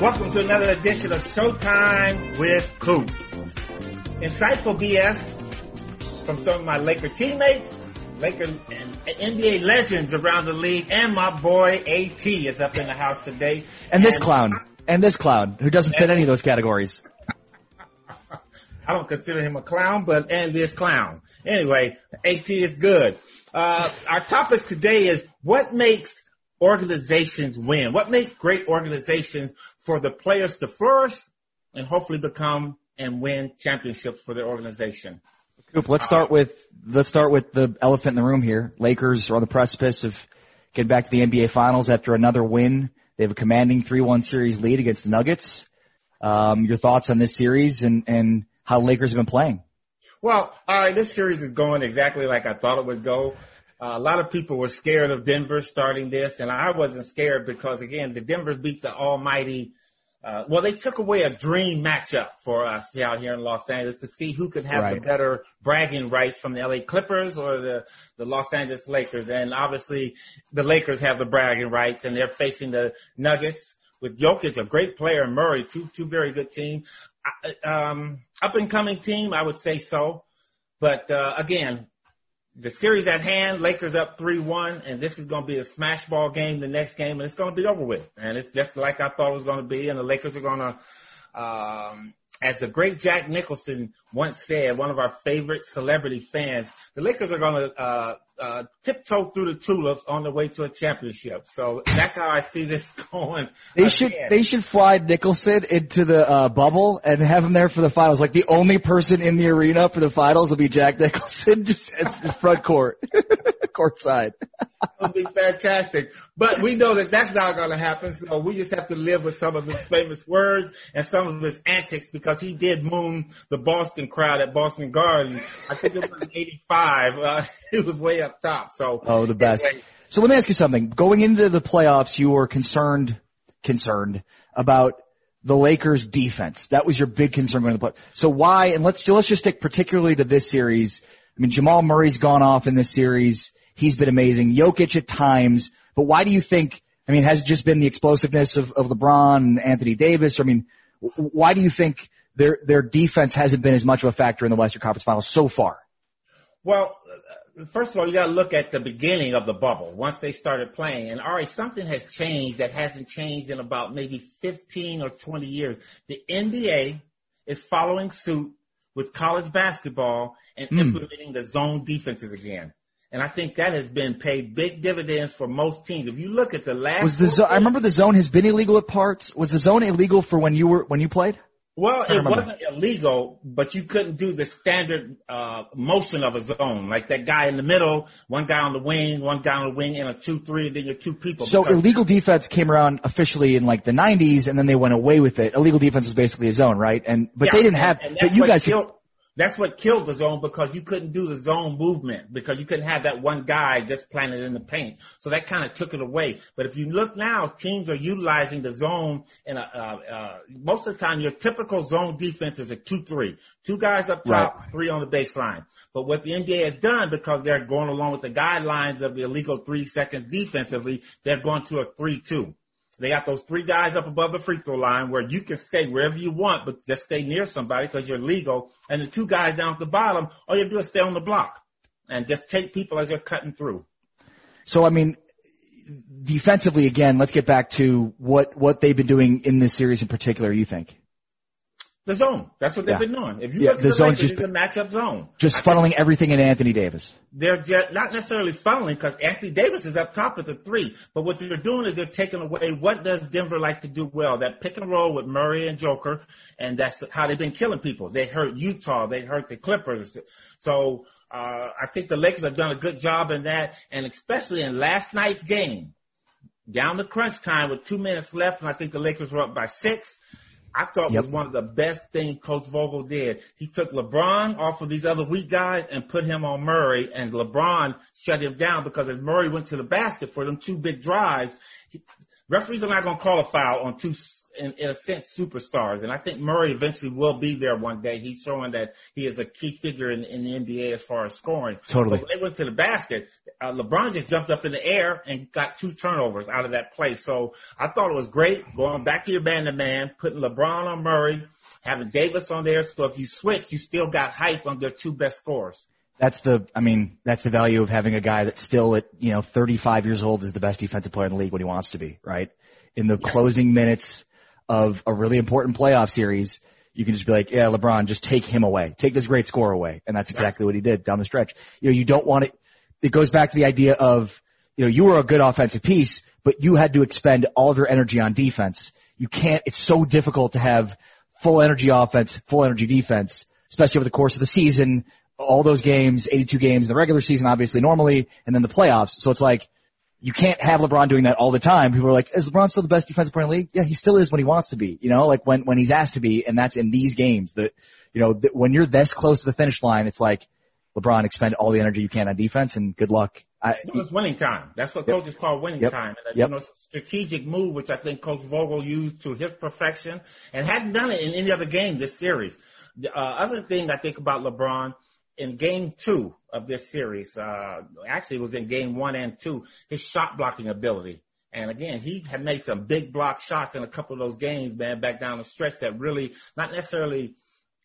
Welcome to another edition of Showtime with Coop. Insightful BS from some of my Laker teammates, Laker and NBA legends around the league, and my boy AT is up in the house today. And this clown. And this clown who doesn't fit any of those categories. I don't consider him a clown, but and this clown. Anyway, AT is good. Uh, our topic today is what makes organizations win? What makes great organizations for the players to flourish and hopefully become and win championships for their organization? Coop, let's start with let's start with the elephant in the room here. Lakers are on the precipice of getting back to the NBA Finals after another win. They have a commanding 3-1 series lead against the Nuggets. Um, your thoughts on this series and, and how Lakers have been playing? Well, all right, this series is going exactly like I thought it would go. Uh, a lot of people were scared of Denver starting this, and I wasn't scared because again, the Denver beat the almighty. Uh, well, they took away a dream matchup for us out here in Los Angeles to see who could have Right. the better bragging rights from the LA Clippers or the, the Los Angeles Lakers. And obviously the Lakers have the bragging rights and they're facing the Nuggets with Jokic, a great player, and Murray, two, two very good teams. I- Um, up and coming team, I would say so. But, uh, again, the series at hand, Lakers up 3-1, and this is going to be a smash ball game the next game, and it's going to be over with. And it's just like I thought it was going to be, and the Lakers are going to, um, as the great Jack Nicholson once said, one of our favorite celebrity fans, the Lakers are going to, uh, uh, tiptoe through the tulips on the way to a championship. So that's how I see this going. They should they should fly Nicholson into the uh, bubble and have him there for the finals. Like the only person in the arena for the finals will be Jack Nicholson, just at the front court, court side. would be fantastic. But we know that that's not going to happen. So we just have to live with some of his famous words and some of his antics because he did moon the Boston crowd at Boston Garden. I think it was 85. Uh, it was way up top. So. Oh, the best. Anyway, So let me ask you something. Going into the playoffs, you were concerned, concerned about the Lakers defense. That was your big concern going into the play. So why, and let's, let's just stick particularly to this series. I mean, Jamal Murray's gone off in this series. He's been amazing. Jokic at times, but why do you think, I mean, has it just been the explosiveness of, of LeBron and Anthony Davis? I mean, why do you think their, their defense hasn't been as much of a factor in the Western Conference Finals so far? Well, uh, first of all, you got to look at the beginning of the bubble once they started playing. And all right, something has changed that hasn't changed in about maybe 15 or 20 years. The NBA is following suit with college basketball and Hmm. implementing the zone defenses again. And I think that has been paid big dividends for most teams. If you look at the last, Was the zone, I remember the zone has been illegal at parts. Was the zone illegal for when you were, when you played? Well, it wasn't illegal, but you couldn't do the standard uh motion of a zone, like that guy in the middle, one guy on the wing, one guy on the wing, and a two-three, and then your two people. So illegal defense came around officially in like the 90s and then they went away with it. Illegal defense was basically a zone, right? And, but Yeah, they didn't have, and but that's you guys could, killed, that's what killed the zone because you couldn't do the zone movement because you couldn't have that one guy just planted in the paint. So that kind of took it away. But if you look now, teams are utilizing the zone in a, uh, uh, most of the time your typical zone defense is a two-three. Two guys up top, three on the baseline. But what the NBA has done because they're going along with the guidelines of the illegal three seconds defensively, they're going to a three-two. They got those three guys up above the free throw line where you can stay wherever you want, but just stay near somebody because you're legal. And the two guys down at the bottom, all you do is stay on the block and just take people as they're cutting through. so I mean, defensively again, let's get back to what, what they've been doing in this series in particular, you think? The zone. That's what they've Yeah. been doing. If you Yeah, look at the the, zone's Lakers, just it's a matchup zone. Just funneling everything into Anthony Davis. They're just not necessarily funneling because Anthony Davis is up top at the three. But what they're doing is they're taking away what does Denver like to do well? That pick and roll with Murray and Joker, and that's how they've been killing people. They hurt Utah, they hurt the Clippers. So uh, I think the Lakers have done a good job in that, and especially in last night's game, down to crunch time with two minutes left, and I think the Lakers were up by six. I thought Yep. was one of the best things Coach Vogel did. He took LeBron off of these other weak guys and put him on Murray, and LeBron shut him down because as Murray went to the basket for them two big drives, he, referees are not going to call a foul on two in, in a sense, superstars. And I think Murray eventually will be there one day. He's showing that he is a key figure in, in the NBA as far as scoring. Totally. They went to the basket, uh, LeBron just jumped up in the air and got two turnovers out of that play. So I thought it was great going back to your band of man, putting LeBron on Murray, having Davis on there. So if you switch, you still got hype on their two best scorers. That's the, I mean, that's the value of having a guy that's still at, you know, 35 years old is the best defensive player in the league when he wants to be, right? In the yeah. closing minutes of a really important playoff series, you can just be like, yeah, LeBron, just take him away. Take this great score away. And that's exactly what he did down the stretch. You know, you don't want it, it goes back to the idea of, you know, you were a good offensive piece, but you had to expend all of your energy on defense. You can't, it's so difficult to have full energy offense, full energy defense, especially over the course of the season all those games, 82 games in the regular season, obviously normally, and then the playoffs. So it's like, you can't have LeBron doing that all the time. People are like, is LeBron still the best defensive player in the league? Yeah, he still is when he wants to be, you know, like when, when he's asked to be, and that's in these games that, you know, that when you're this close to the finish line, it's like, LeBron, expend all the energy you can on defense and good luck. I, it's winning time. That's what yep. coaches call winning yep. time. And, yep. you know, strategic move, which I think Coach Vogel used to his perfection and hadn't done it in any other game this series. The uh, other thing I think about LeBron in game two of this series, uh, actually it was in game one and two, his shot blocking ability. And again, he had made some big block shots in a couple of those games, man, back down the stretch that really, not necessarily,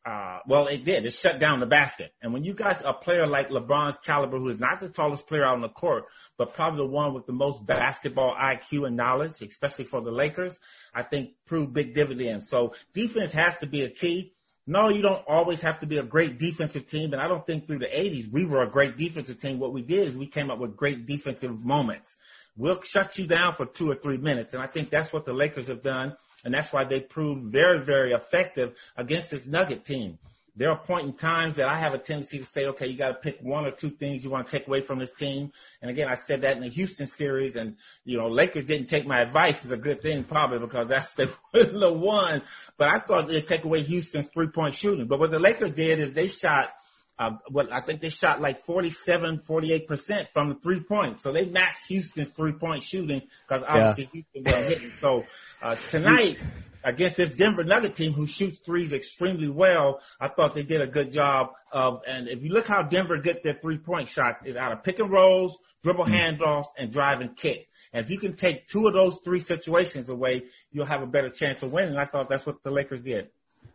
uh, well, it did. It shut down the basket. And when you got a player like LeBron's caliber, who is not the tallest player out on the court, but probably the one with the most basketball IQ and knowledge, especially for the Lakers, I think proved big dividends. So defense has to be a key. No, you don't always have to be a great defensive team. And I don't think through the 80s we were a great defensive team. What we did is we came up with great defensive moments. We'll shut you down for two or three minutes. And I think that's what the Lakers have done. And that's why they proved very, very effective against this Nugget team there are point in times that I have a tendency to say, okay, you got to pick one or two things you want to take away from this team. And again, I said that in the Houston series, and you know, Lakers didn't take my advice is a good thing probably because that's the the one. But I thought they'd take away Houston's three point shooting. But what the Lakers did is they shot. Uh, what I think they shot like 47, 48% from the three points. So they matched Houston's three point shooting because obviously yeah. Houston wasn't hitting. So, uh, tonight, against this Denver Nugget team who shoots threes extremely well. I thought they did a good job of, and if you look how Denver get their three point shots is out of pick and rolls, dribble mm-hmm. handoffs, and drive and kick. And if you can take two of those three situations away, you'll have a better chance of winning. I thought that's what the Lakers did.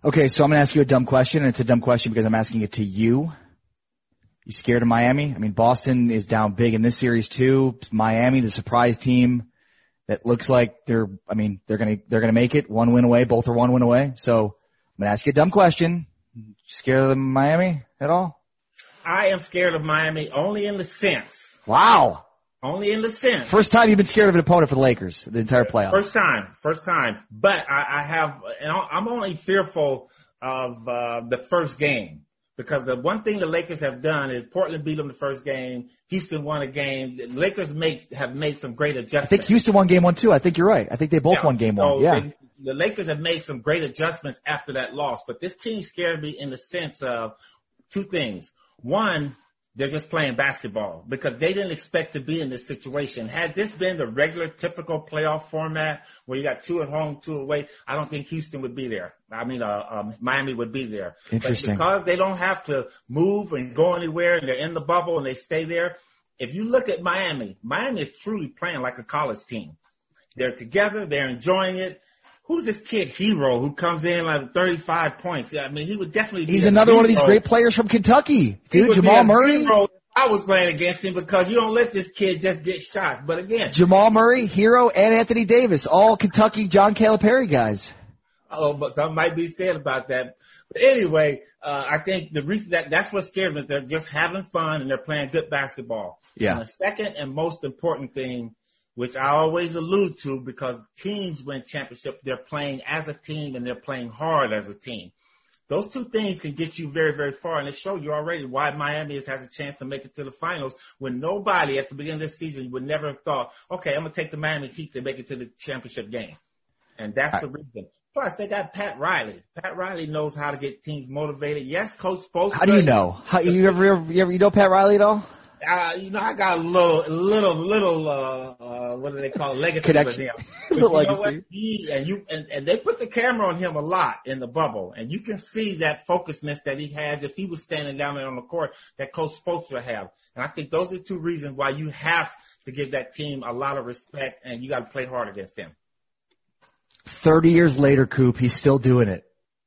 Okay, so I'm gonna ask you a dumb question, and it's a dumb question because I'm asking it to you. You scared of Miami? I mean, Boston is down big in this series too. Miami, the surprise team that looks like they're, I mean, they're gonna, they're gonna make it one win away. Both are one win away. So I'm gonna ask you a dumb question. You scared of Miami at all? I am scared of Miami only in the sense. Wow. Only in the sense. First time you've been scared of an opponent for the Lakers, the entire playoff. First time, first time. But I, I have, I'm only fearful of uh, the first game because the one thing the Lakers have done is Portland beat them the first game. Houston won a game. The Lakers make have made some great adjustments. I think Houston won game one too. I think you're right. I think they both yeah. won game so one. Yeah. They, the Lakers have made some great adjustments after that loss, but this team scared me in the sense of two things. One, they're just playing basketball because they didn't expect to be in this situation. Had this been the regular typical playoff format where you got two at home, two away, I don't think Houston would be there. I mean, uh, um, Miami would be there. Interesting. But because they don't have to move and go anywhere and they're in the bubble and they stay there. If you look at Miami, Miami is truly playing like a college team. They're together. They're enjoying it who's this kid Herro who comes in like 35 points? Yeah, I mean, he would definitely. He's another one of these great players from Kentucky, dude. Jamal Murray. I was playing against him because you don't let this kid just get shots. But again, Jamal Murray, Herro, and Anthony Davis, all Kentucky John Calipari guys. Oh, but something might be said about that. But anyway, uh, I think the reason that that's what scares me. Is they're just having fun and they're playing good basketball. Yeah. And the second and most important thing which I always allude to because teams win championship, they're playing as a team and they're playing hard as a team. Those two things can get you very, very far, and it shows you already why Miami has a chance to make it to the finals when nobody at the beginning of this season would never have thought, okay, I'm gonna take the Miami Heat to make it to the championship game, and that's the reason. Plus, they got Pat Riley. Pat Riley knows how to get teams motivated. Yes, Coach Spoke. How do you know? How you ever, you ever you know Pat Riley at all? uh, you know, I got a little, little, little, uh, uh, what do they call it? legacy Connection. with him. But The you know legacy. He and you and, and they put the camera on him a lot in the bubble, and you can see that focusedness that he has if he was standing down there on the court that Coach Spokes would have. And I think those are two reasons why you have to give that team a lot of respect, and you got to play hard against them. 30 years later, Coop, he's still doing it.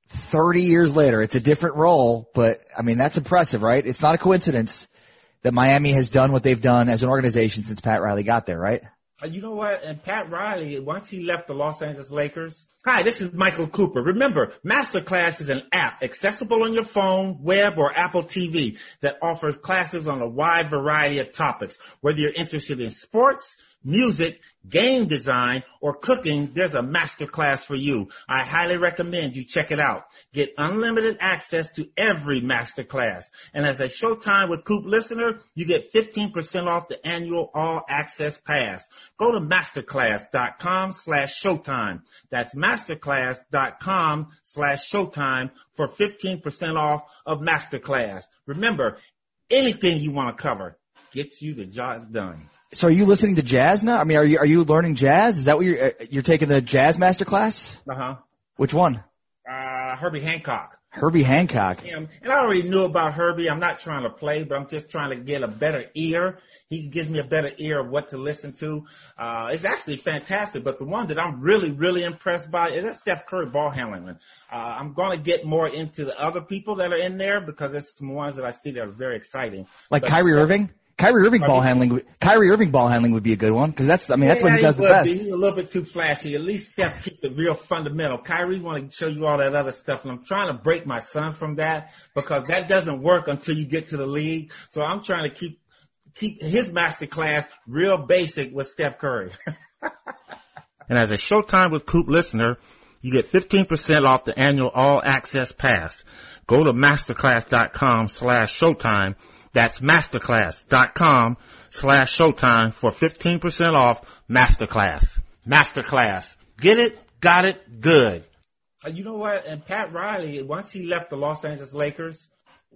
30 years later, it's a different role, but I mean, that's impressive, right? It's not a coincidence that Miami has done what they've done as an organization since Pat Riley got there, right? Uh, You know what? And Pat Riley, once he left the Los Angeles Lakers. Hi, this is Michael Cooper. Remember, Masterclass is an app accessible on your phone, web, or Apple TV that offers classes on a wide variety of topics. Whether you're interested in sports, music, game design, or cooking, there's a masterclass for you. I highly recommend you check it out. Get unlimited access to every masterclass. And as a Showtime with Coop listener, you get 15% off the annual all access pass. Go to masterclass.com slash showtime. That's masterclass.com slash showtime for 15% off of masterclass. Remember, anything you want to cover gets you the job done. So are you listening to jazz now? I mean, are you, are you learning jazz? Is that what you're, uh, you're taking the jazz master class? Uh-huh. Which one? Uh, Herbie Hancock. Herbie Hancock. him. And I already knew about Herbie. I'm not trying to play, but I'm just trying to get a better ear. He gives me a better ear of what to listen to. Uh, it's actually fantastic, but the one that I'm really, really impressed by is that Steph Curry ball handling. Uh, I'm going to get more into the other people that are in there because it's some ones that I see that are very exciting. Like But Kyrie Steph- Irving? Kyrie Irving ball handling, would- Kyrie Irving ball handling would be a good one because that's, I mean, that's what he Yeah, does the best. be. He's a little bit too flashy. At least Steph keeps it real fundamental. Kyrie want to show you all that other stuff, and I'm trying to break my son from that because that doesn't work until you get to the league. So I'm trying to keep keep his master class real basic with Steph Curry. and as a Showtime with Coop listener, you get 15% off the annual all access pass. Go to masterclass.com slash showtime. That's masterclass.com slash showtime for 15% off masterclass. Masterclass. Get it, got it, good. Uh, You know what? And Pat Riley, once he left the Los Angeles Lakers,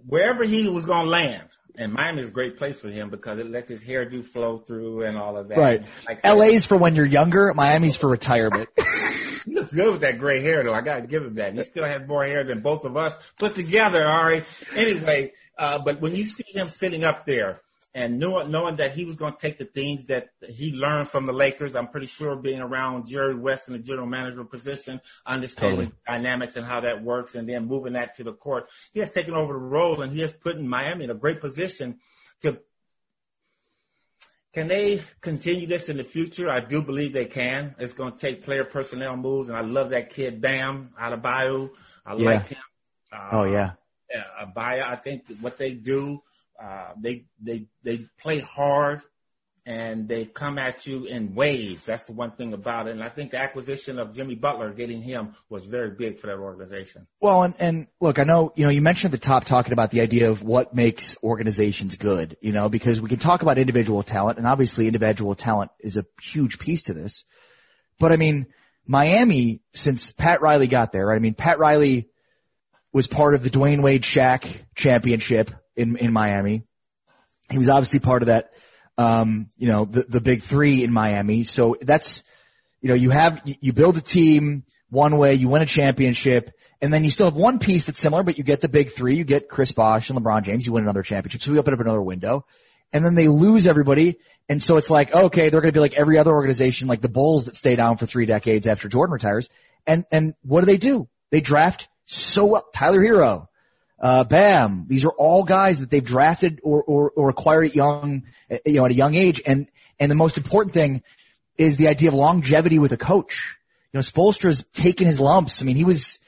wherever he was going to land, and Miami is a great place for him because it lets his hairdo flow through and all of that. Right. Like, LA's for when you're younger, Miami's for retirement. He looks good with that gray hair though. I gotta give him that. He still has more hair than both of us put together, Ari. Anyway, uh, but when you see him sitting up there and knowing, knowing that he was going to take the things that he learned from the Lakers, I'm pretty sure being around Jerry West in the general manager position, understanding Totally. dynamics and how that works and then moving that to the court, he has taken over the role and he has put in Miami in a great position to can they continue this in the future? I do believe they can. It's going to take player personnel moves, and I love that kid Bam Adebayo. I Yeah. like him. Uh, Oh yeah. Uh, Adebayo, I think what they do, uh, they they they play hard and they come at you in waves. That's the one thing about it. And I think the acquisition of Jimmy Butler, getting him, was very big for that organization. Well, and, and look, I know, you know, you mentioned at the top talking about the idea of what makes organizations good, you know, because we can talk about individual talent and obviously individual talent is a huge piece to this. But I mean, Miami, since Pat Riley got there, right? I mean, Pat Riley was part of the Dwyane Wade Shaq championship in, in Miami. He was obviously part of that, um, you know, the, the big three in Miami. So that's, you know, you have, you build a team one way, you win a championship, and then you still have one piece that's similar, but you get the big three, you get Chris Bosh and LeBron James, you win another championship. So we open up another window. And then they lose everybody. And so it's like, okay, they're going to be like every other organization, like the Bulls that stay down for three decades after Jordan retires. And, and what do they do? They draft so well. Tyler Herro, uh, Bam. These are all guys that they've drafted or, or, or acquired at young, you know, at a young age. And, and the most important thing is the idea of longevity with a coach. You know, Spoelstra's taken his lumps. I mean, he was,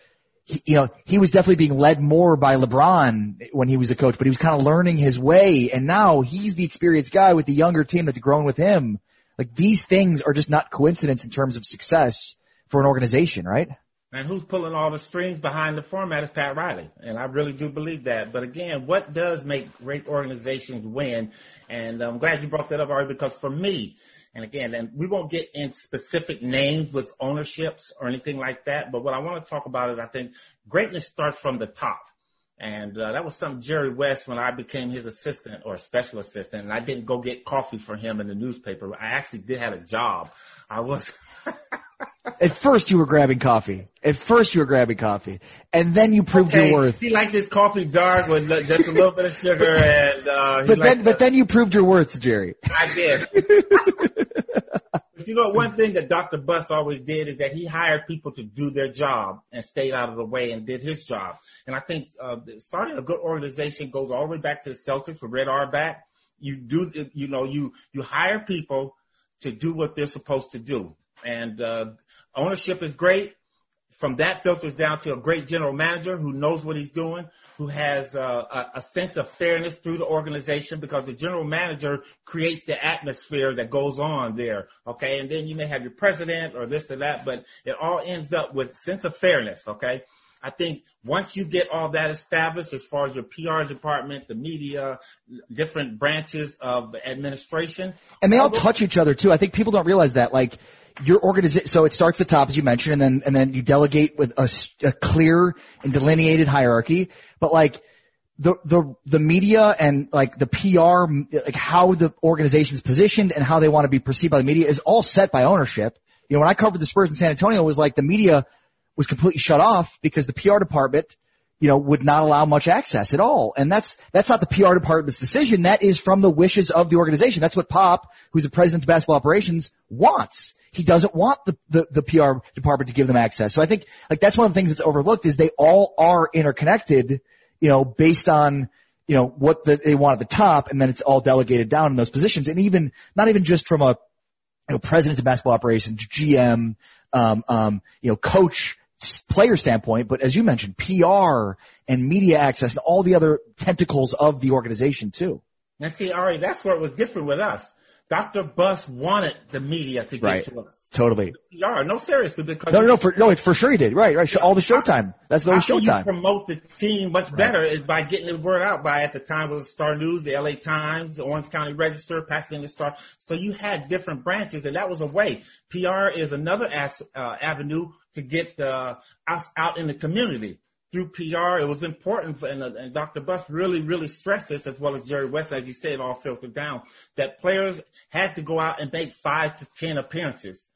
he, you know, he was definitely being led more by LeBron when he was a coach, but he was kind of learning his way. And now he's the experienced guy with the younger team that's grown with him. Like these things are just not coincidence in terms of success for an organization, right? And who's pulling all the strings behind the format is Pat Riley. And I really do believe that. But again, what does make great organizations win? And I'm glad you brought that up, Ari, because for me, and again, and we won't get in specific names with ownerships or anything like that, but what I want to talk about is I think greatness starts from the top. And uh, that was something Jerry West, when I became his assistant or special assistant, and I didn't go get coffee for him in the newspaper. I actually did have a job. I was. At first you were grabbing coffee. At first you were grabbing coffee. And then you proved okay, your worth. He liked his coffee dark with just a little bit of sugar and, uh, but then, but then you proved your worth, Jerry. I did. but you know, one thing that Dr. Buss always did is that he hired people to do their job and stayed out of the way and did his job. And I think, uh, starting a good organization goes all the way back to the Celtics with Red Auerbach. You do, you know, you, you hire people to do what they're supposed to do. And, uh, ownership is great. From that filters down to a great general manager who knows what he's doing, who has uh, a, a sense of fairness through the organization because the general manager creates the atmosphere that goes on there. Okay. And then you may have your president or this or that, but it all ends up with sense of fairness. Okay. I think once you get all that established as far as your PR department, the media, different branches of the administration. And they all touch each other too. I think people don't realize that. Like, your organization, so it starts at the top as you mentioned, and then and then you delegate with a, a clear and delineated hierarchy. But like the the the media and like the PR, like how the organization is positioned and how they want to be perceived by the media is all set by ownership. You know, when I covered the Spurs in San Antonio, it was like the media was completely shut off because the PR department, you know, would not allow much access at all. And that's, that's not the PR department's decision. That is from the wishes of the organization. That's what Pop, who's the president of basketball operations, wants. He doesn't want the, the, the PR department to give them access. So I think, like, that's one of the things that's overlooked is they all are interconnected, you know, based on, you know, what the, they want at the top and then it's all delegated down in those positions. And even, not even just from a, you know, president of basketball operations, GM, um, um, you know, coach, player standpoint, but as you mentioned, PR and media access and all the other tentacles of the organization too. And see, Ari, that's where it was different with us. Dr. Buss wanted the media to get right. to us. Totally. PR, no seriously, because no, no, no, for no, for sure he did. Right, right. All the showtime. That's the showtime. You promote the team much better right. is by getting the word out. By at the time it was Star News, the LA Times, the Orange County Register, Pasadena Star. So you had different branches, and that was a way. PR is another as, uh, avenue to get uh, us out in the community through PR. It was important, for, and, uh, and Dr. Buss really, really stressed this, as well as Jerry West, as you said, all filtered down, that players had to go out and make five to ten appearances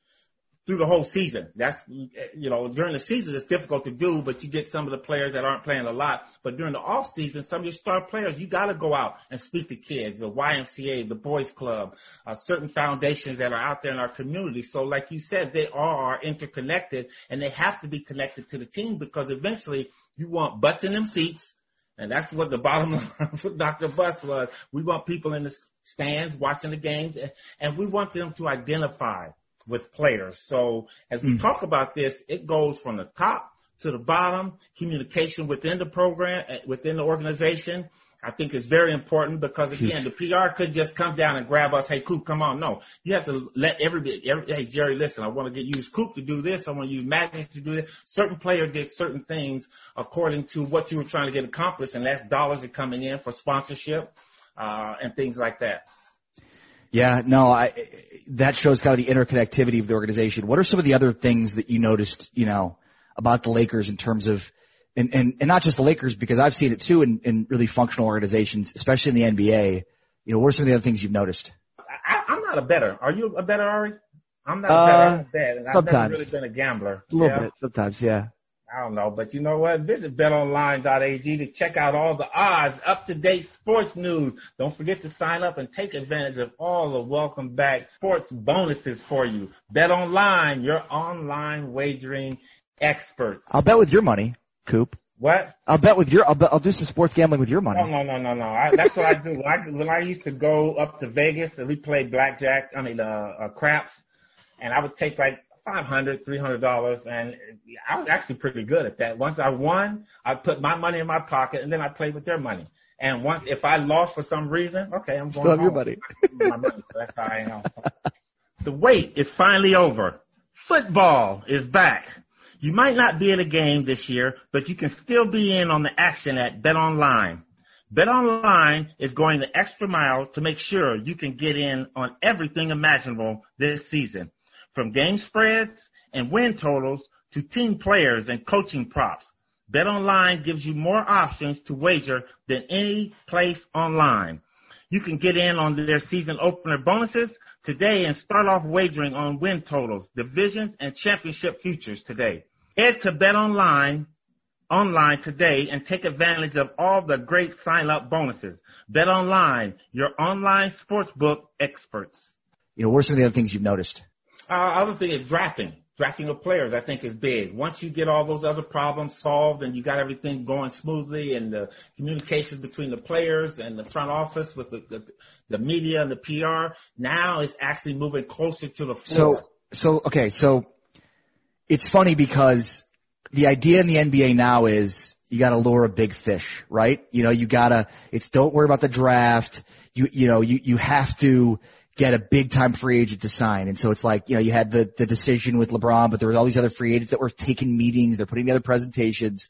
through the whole season. That's, you know, during the season it's difficult to do, but you get some of the players that aren't playing a lot. But during the off season, some of your star players, you got to go out and speak to kids, the YMCA, the Boys Club, uh, certain foundations that are out there in our community. So like you said, they are interconnected and they have to be connected to the team because eventually you want butts in them seats. And that's what the bottom line for Dr. Buss was. We want people in the stands watching the games and, and we want them to identify with players. So as we mm. talk about this, it goes from the top to the bottom, communication within the program, eh, within the organization. I think is very important because again, the PR could just come down and grab us. Hey, Coop, come on. No, you have to let everybody, every, hey, Jerry, listen, I want to get use Coop to do this. I want to use Magic to do this. Certain players did certain things according to what you were trying to get accomplished and that's dollars are coming in for sponsorship, uh, and things like that. Yeah, no, I, that shows kind of the interconnectivity of the organization. What are some of the other things that you noticed, you know, about the Lakers in terms of, and, and, and not just the Lakers because I've seen it too in, in really functional organizations, especially in the NBA. You know, what are some of the other things you've noticed? I, I'm not a better. Are you a better, Ari? I'm not a uh, better. I'm a bet. I've sometimes. never really been a gambler. A little yeah? bit, sometimes, yeah. I don't know, but you know what? Visit betonline.ag to check out all the odds, up-to-date sports news. Don't forget to sign up and take advantage of all the welcome back sports bonuses for you. Bet BetOnline, your online wagering experts. I'll bet with your money, Coop. What? I'll bet with your. I'll, bet, I'll do some sports gambling with your money. No, no, no, no, no. I, that's what I do. When I, when I used to go up to Vegas and we played blackjack, I mean, uh, uh craps, and I would take like five hundred, three hundred dollars, and I was actually pretty good at that. Once I won, I put my money in my pocket, and then I played with their money. And once, if I lost for some reason, okay, I'm going Still home. your money. my money. So that's how I am. the wait is finally over. Football is back. You might not be in a game this year, but you can still be in on the action at BetOnline. BetOnline is going the extra mile to make sure you can get in on everything imaginable this season from game spreads and win totals to team players and coaching props. BetOnline gives you more options to wager than any place online. You can get in on their season opener bonuses today and start off wagering on win totals, divisions, and championship futures today. Head to BetOnline online today and take advantage of all the great sign up bonuses. BetOnline, your online sportsbook experts. You know, what are some of the other things you've noticed? Uh, other thing is drafting. Drafting of players, I think, is big. Once you get all those other problems solved and you got everything going smoothly and the communications between the players and the front office with the, the, the media and the PR, now it's actually moving closer to the floor. So, so, okay, so it's funny because the idea in the NBA now is you gotta lure a big fish, right? You know, you gotta, it's don't worry about the draft. You, you know, you, you have to, get a big time free agent to sign. And so it's like, you know, you had the, the decision with LeBron, but there was all these other free agents that were taking meetings. They're putting together presentations.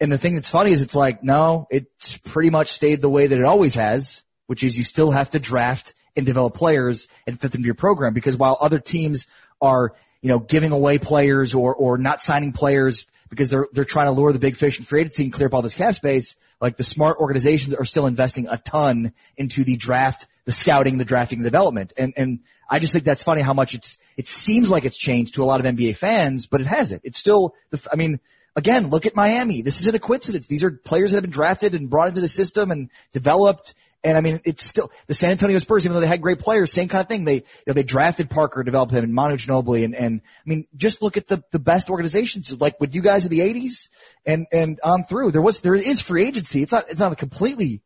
And the thing that's funny is it's like, no, it's pretty much stayed the way that it always has, which is you still have to draft and develop players and fit them to your program because while other teams are, you know, giving away players or, or not signing players because they're, they're trying to lure the big fish in free agency and clear up all this cap space, like the smart organizations are still investing a ton into the draft the scouting, the drafting, the development. And, and I just think that's funny how much it's, it seems like it's changed to a lot of NBA fans, but it hasn't. It's still, the, I mean, again, look at Miami. This isn't a coincidence. These are players that have been drafted and brought into the system and developed. And I mean, it's still the San Antonio Spurs, even though they had great players, same kind of thing. They, you know, they drafted Parker, developed him, and Manu Ginobili, and and I mean, just look at the the best organizations, like with you guys in the '80s and and on through. There was there is free agency. It's not it's not completely,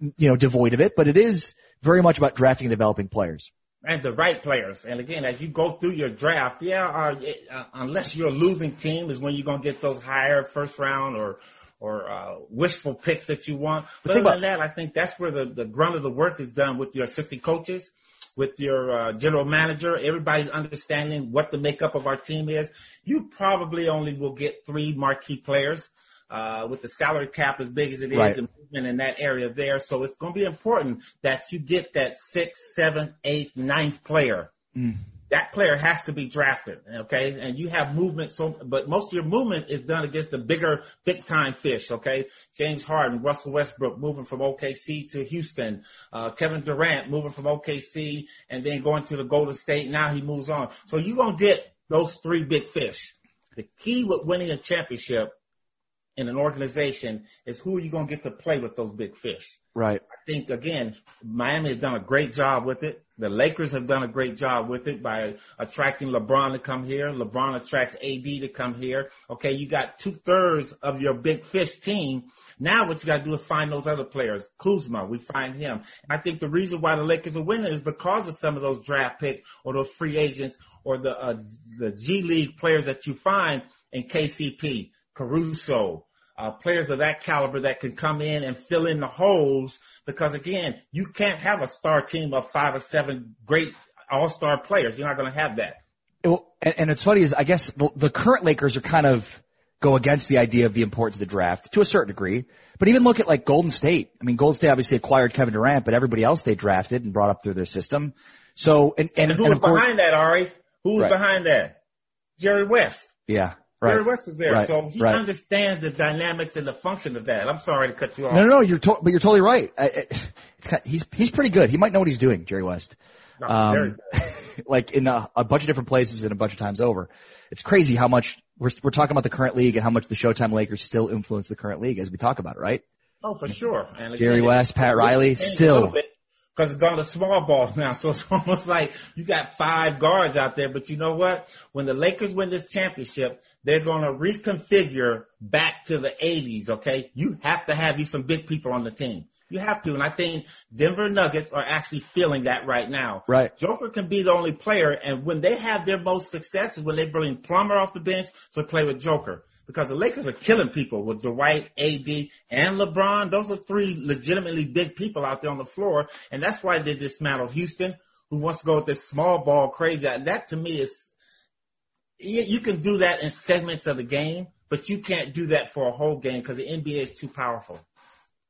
you know, devoid of it, but it is very much about drafting and developing players. And the right players. And again, as you go through your draft, yeah, uh, uh, unless you're a losing team is when you're going to get those higher first round or, or, uh, wishful picks that you want. But other than that, I think that's where the, the grunt of the work is done with your assistant coaches, with your, uh, general manager. Everybody's understanding what the makeup of our team is. You probably only will get three marquee players uh, with the salary cap as big as it is, right. movement in that area there. So it's going to be important that you get that sixth, seventh, eighth, ninth player. Mm. That player has to be drafted, okay? And you have movement, so but most of your movement is done against the bigger, big time fish, okay? James Harden, Russell Westbrook moving from OKC to Houston, uh, Kevin Durant moving from OKC and then going to the Golden State. Now he moves on. So you're gonna get those three big fish. The key with winning a championship in an organization is who are you going to get to play with those big fish? Right. I think again, Miami has done a great job with it. The Lakers have done a great job with it by attracting LeBron to come here. LeBron attracts AD to come here. Okay, you got two thirds of your big fish team. Now what you got to do is find those other players. Kuzma, we find him. I think the reason why the Lakers are winning is because of some of those draft picks or those free agents or the uh, the G League players that you find in KCP. Caruso, uh, players of that caliber that can come in and fill in the holes because again, you can't have a star team of five or seven great all-star players. You're not going to have that. Well, and, and it's funny is I guess the, the current Lakers are kind of go against the idea of the importance of the draft to a certain degree. But even look at like Golden State. I mean, Golden State obviously acquired Kevin Durant, but everybody else they drafted and brought up through their system. So, and, and, and who and was behind that, Ari? Who was right. behind that? Jerry West. Yeah. Right. Jerry West was there, right. so he right. understands the dynamics and the function of that. I'm sorry to cut you off. No, no, no you're to- but you're totally right. I, it's kind of, he's he's pretty good. He might know what he's doing, Jerry West. No, um, like in a, a, bunch of different places and a bunch of times over. It's crazy how much we're we're talking about the current league and how much the Showtime Lakers still influence the current league as we talk about it, right? Oh, for sure. And again, Jerry West, Pat Riley, still because it's gone to small balls now. So it's almost like you got five guards out there. But you know what? When the Lakers win this championship, they're going to reconfigure back to the 80s. Okay. You have to have you some big people on the team. You have to. And I think Denver Nuggets are actually feeling that right now. Right. Joker can be the only player. And when they have their most success is when they bring Plumlee off the bench to play with Joker because the Lakers are killing people with Dwight, AD, and LeBron. Those are three legitimately big people out there on the floor, and that's why they dismantled Houston, who wants to go with this small ball crazy. That to me is, you can do that in segments of the game, but you can't do that for a whole game because the NBA is too powerful.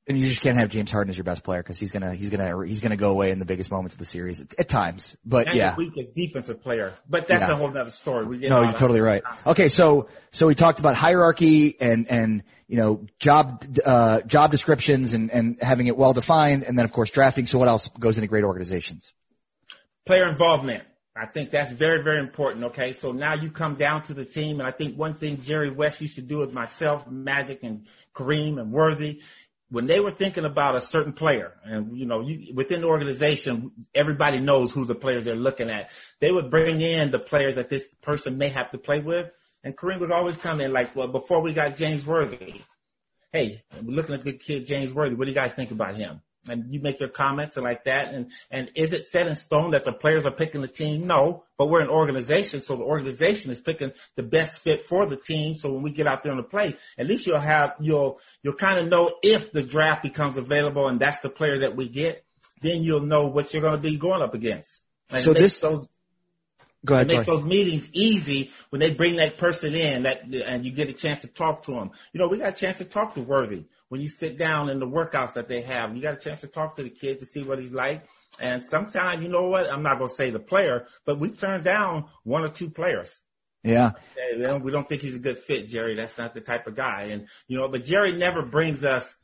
And you just can't have James Harden as your best player because he's gonna he's gonna he's gonna go away in the biggest moments of the series at, at times. But and yeah, the weakest defensive player. But that's Yeah. a whole other story. We no, you're totally right. Okay, so so we talked about hierarchy and and you know job uh, job descriptions and and having it well defined, and then of course drafting. So what else goes into great organizations? player involvement. I think that's very, very important. Okay. So now you come down to the team. And I think one thing Jerry West used to do with myself, Magic and Kareem and Worthy, when they were thinking about a certain player and, you know, you, within the organization, everybody knows who the players they're looking at. They would bring in the players that this person may have to play with. And Kareem would always come in like, well, before we got James Worthy, hey, we're looking at the kid James Worthy. What do you guys think about him? And you make your comments and like that. And, and is it set in stone that the players are picking the team? No, but we're an organization. So the organization is picking the best fit for the team. So when we get out there on the play, at least you'll have, you'll, you'll kind of know if the draft becomes available and that's the player that we get, then you'll know what you're going to be going up against. And So this- those Go ahead, makes sorry. those meetings easy when they bring that person in that and you get a chance to talk to them. You know, we got a chance to talk to Worthy when you sit down in the workouts that they have. You got a chance to talk to the kid to see what he's like. And sometimes, you know what? I'm not going to say the player, but we turn down one or two players. Yeah, we don't- we don't think he's a good fit, Jerry. That's not the type of guy. And, you know, but Jerry never brings us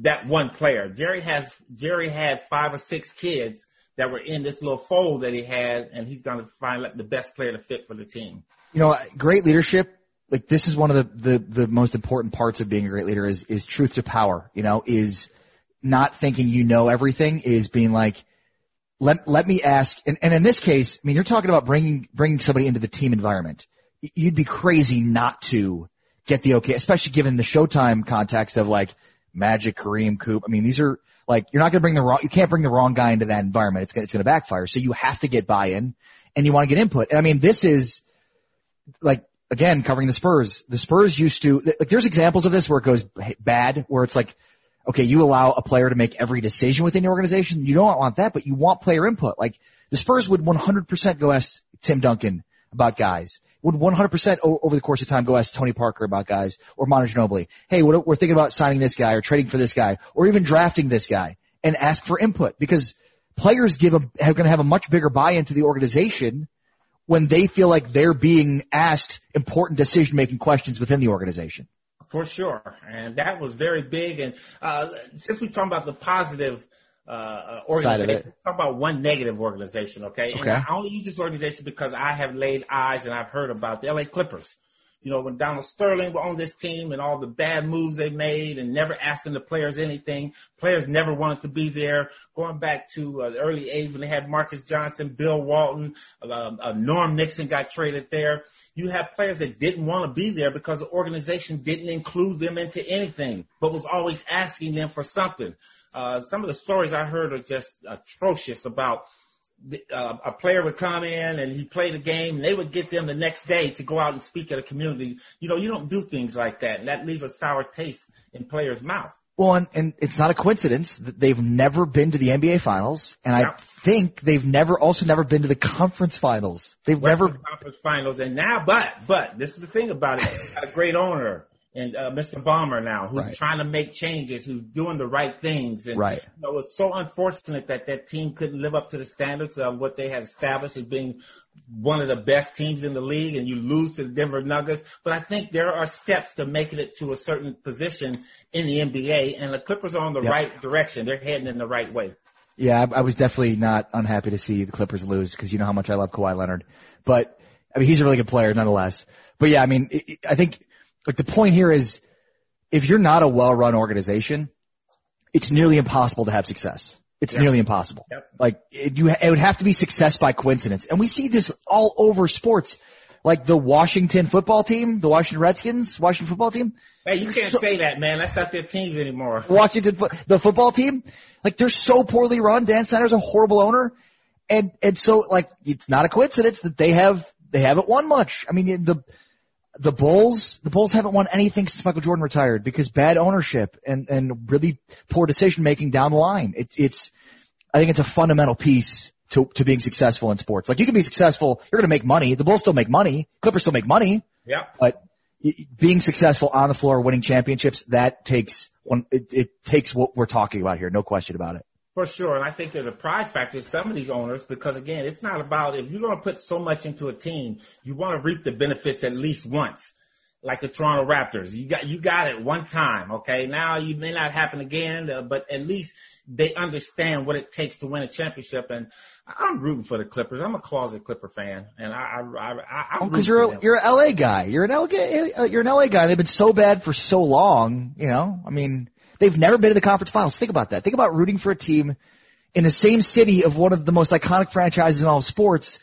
that one player. Jerry has, Jerry had five or six kids that were in this little fold that he had, and he's going to find like, the best player to fit for the team. you know, great leadership. Like this is one of the, the, the most important parts of being a great leader is, is truth to power, you know, is not thinking you know everything is being like, let, let me ask. And, and in this case, I mean, you're talking about bringing, bringing somebody into the team environment. You'd be crazy not to get the okay, especially given the Showtime context of like Magic, Kareem, Coop. I mean, these are like, you're not going to bring the wrong, you can't bring the wrong guy into that environment. It's going it's going to backfire. So you have to get buy-in and you want to get input. And I mean, this is, like again covering the Spurs. The Spurs used to like there's examples of this where it goes bad, where it's like, okay, you allow a player to make every decision within your organization. You don't want that, but you want player input. Like the Spurs would 100% go ask Tim Duncan about guys. Would 100% o- over the course of time go ask Tony Parker about guys or Manu Ginobili. Hey, we're thinking about signing this guy or trading for this guy or even drafting this guy and ask for input because players give a, are going to have a much bigger buy-in to the organization when they feel like they're being asked important decision making questions within the organization. For sure. And that was very big. And, uh, since we talking about the positive, uh, uh, organization, talk about one negative organization, okay? Okay. And I only use this organization because I have laid eyes and I've heard about the LA Clippers. You know, when Donald Sterling were on this team and all the bad moves they made and never asking the players anything, players never wanted to be there. Going back to uh, the early 80s when they had Marques Johnson, Bill Walton, uh, uh, Norm Nixon got traded there. You have players that didn't want to be there because the organization didn't include them into anything, but was always asking them for something. Uh, some of the stories I heard are just atrocious about the, uh, a player would come in and he played a game and they would get them the next day to go out and speak at a community. You know, you don't do things like that and that leaves a sour taste in players' mouth. Well, and, and it's not a coincidence that they've never been to the NBA finals. And I think they've never, also never been to the conference finals. They've never, Conference Finals, and now, but but this is the thing about it. a great owner and uh, Mr. Ballmer now, who's Right. trying to make changes, who's doing the right things, and Right. you know, it's so unfortunate that that team couldn't live up to the standards of what they had established as being one of the best teams in the league, and you lose to the Denver Nuggets. But I think there are steps to making it to a certain position in the NBA, and the Clippers are on the Yep. right direction. They're heading in the right way. yeah, I, I was definitely not unhappy to see the Clippers lose because you know how much I love Kawhi Leonard. But, I mean, he's a really good player nonetheless. But yeah, I mean, it, it- I think, like the point here is, if you're not a well-run organization, it's nearly impossible to have success. It's Yeah. nearly impossible. Yep. Like it, you, it would have to be success by coincidence, and we see this all over sports. Like the Washington football team, the Washington Redskins, Washington football team, Hey, you can't So- say that, man. That's not their teams anymore. Washington, the football team, like they're so poorly run. Dan Snyder's a horrible owner, and and so like it's not a coincidence that they have they haven't won much. I mean the the Bulls the Bulls haven't won anything since Michael Jordan retired because bad ownership and and really poor decision making down the line. It's it's I think it's a fundamental piece to to being successful in sports. Like you can be successful, you're going to make money. The Bulls still make money. Clippers still make money, Yeah. but being successful on the floor, winning championships, that takes one, it, it takes what we're talking about here. No question about it. For sure. And I think there's a pride factor in some of these owners because again, it's not about if you're going to put so much into a team, you want to reap the benefits at least once. Like the Toronto Raptors. You got, you got it one time. Okay. Now you may not happen again, uh, but at least they understand what it takes to win a championship. And I'm rooting for the Clippers. I'm a closet Clipper fan, and I, I, I, I because oh, you're a, you're an LA guy. You're an LA, you're an LA guy. They've been so bad for so long. You know, I mean, they've never been to the conference finals. Think about that. Think about rooting for a team in the same city of one of the most iconic franchises in all of sports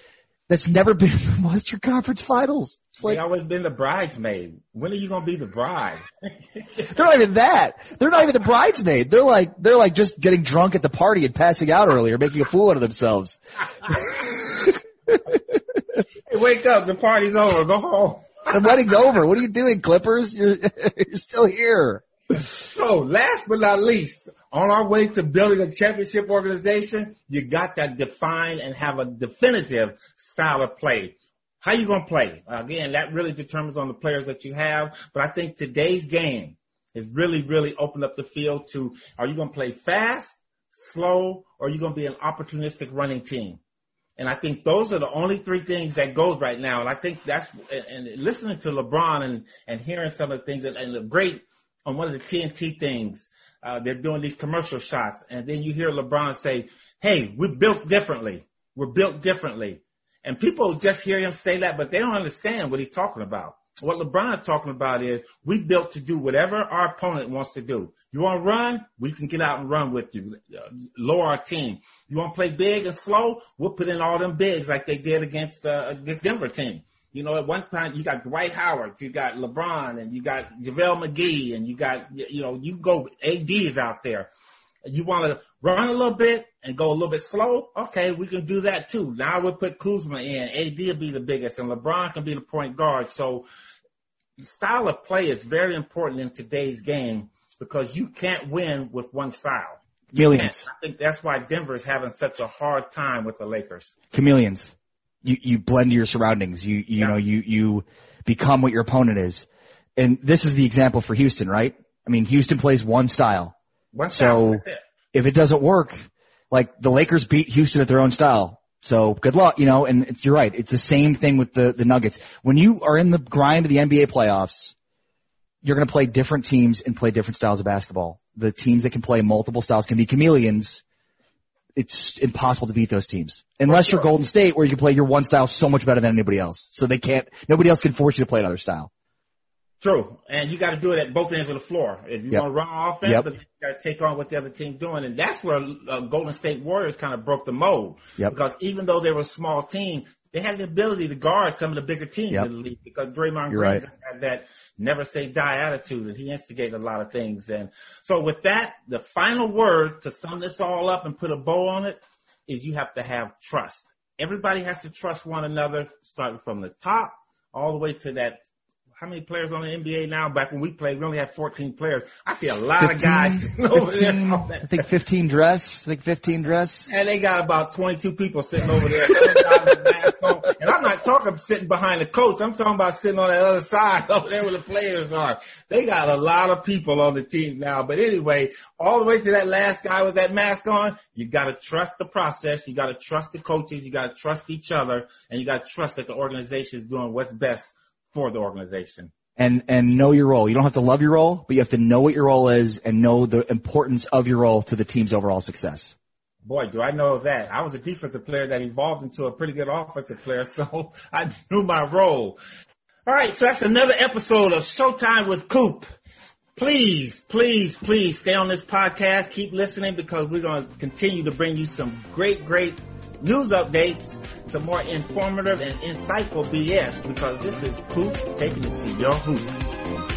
that's never been in the Western Conference Finals. It's like, they always been the bridesmaid. When are you gonna be the bride? they're not even that. They're not even the bridesmaid. They're like they're like just getting drunk at the party and passing out earlier, making a fool out of themselves. hey, wake up! The party's over. Go home. the wedding's over. What are you doing, Clippers? You're you're still here. So last but not least, on our way to building a championship organization, you got to define and have a definitive style of play. How you to play? Again, that really determines on the players that you have. But I think today's game has really, really opened up the field to, are you to play fast, slow, or are you to be an opportunistic running team? And I think those are the only three things that goes right now. And I think that's, and listening to LeBron and, and hearing some of the things and, and the great on one of the TNT things. Uh, they're doing these commercial shots and then you hear LeBron say, Hey, we're built differently. We're built differently. And people just hear him say that, but they don't understand what he's talking about. What LeBron is talking about is we built to do whatever our opponent wants to do. You want to run? We can get out and run with you. Uh, lower our team. You want to play big and slow? We'll put in all them bigs like they did against uh, the Denver team. You know, at one time you got Dwight Howard, you got LeBron, and you got JaVale McGee, and you got, you know, you go ADs out there. You want to run a little bit and go a little bit slow? Okay, we can do that too. Now we'll put Kuzma in. AD will be the biggest, and LeBron can be the point guard. So, style of play is very important in today's game because you can't win with one style. Millions. I think that's why Denver is having such a hard time with the Lakers. Chameleons you, you blend your surroundings. You, you yeah. know, you, you become what your opponent is. And this is the example for Houston, right? I mean, Houston plays one style. One style. So if it doesn't work, like the Lakers beat Houston at their own style. So good luck, you know, and you're right. It's the same thing with the, the Nuggets. When you are in the grind of the NBA playoffs, you're going to play different teams and play different styles of basketball. The teams that can play multiple styles can be chameleons it's impossible to beat those teams. Unless sure. you're Golden State where you can play your one style so much better than anybody else. So they can't, nobody else can force you to play another style. True. And you got to do it at both ends of the floor. If you yep. want to run offense, yep. but you got to take on what the other team's doing. And that's where uh, Golden State Warriors kind of broke the mold. Yep. Because even though they were a small team, they had the ability to guard some of the bigger teams in the league because Draymond Green right. had that never say die attitude and he instigated a lot of things. And so with that, the final word to sum this all up and put a bow on it is you have to have trust. Everybody has to trust one another, starting from the top all the way to that how many players on the NBA now? Back when we played, we only had 14 players. I see a lot 15, of guys 15, I think 15 dress. I think 15 dress. And they got about 22 people sitting over there. and I'm not talking sitting behind the coach. I'm talking about sitting on the other side over there where the players are. They got a lot of people on the team now. But anyway, all the way to that last guy with that mask on, you got to trust the process. You got to trust the coaches. You got to trust each other, and you got to trust that the organization is doing what's best for the organization. And, and know your role. You don't have to love your role, but you have to know what your role is and know the importance of your role to the team's overall success. Boy, do I know that. I was a defensive player that evolved into a pretty good offensive player, so I knew my role. All right, so that's another episode of Showtime with Coop. Please, please, please stay on this podcast. Keep listening because we're going to continue to bring you some great, great news updates, some more informative and insightful BS because this is Coop taking it to your hoop.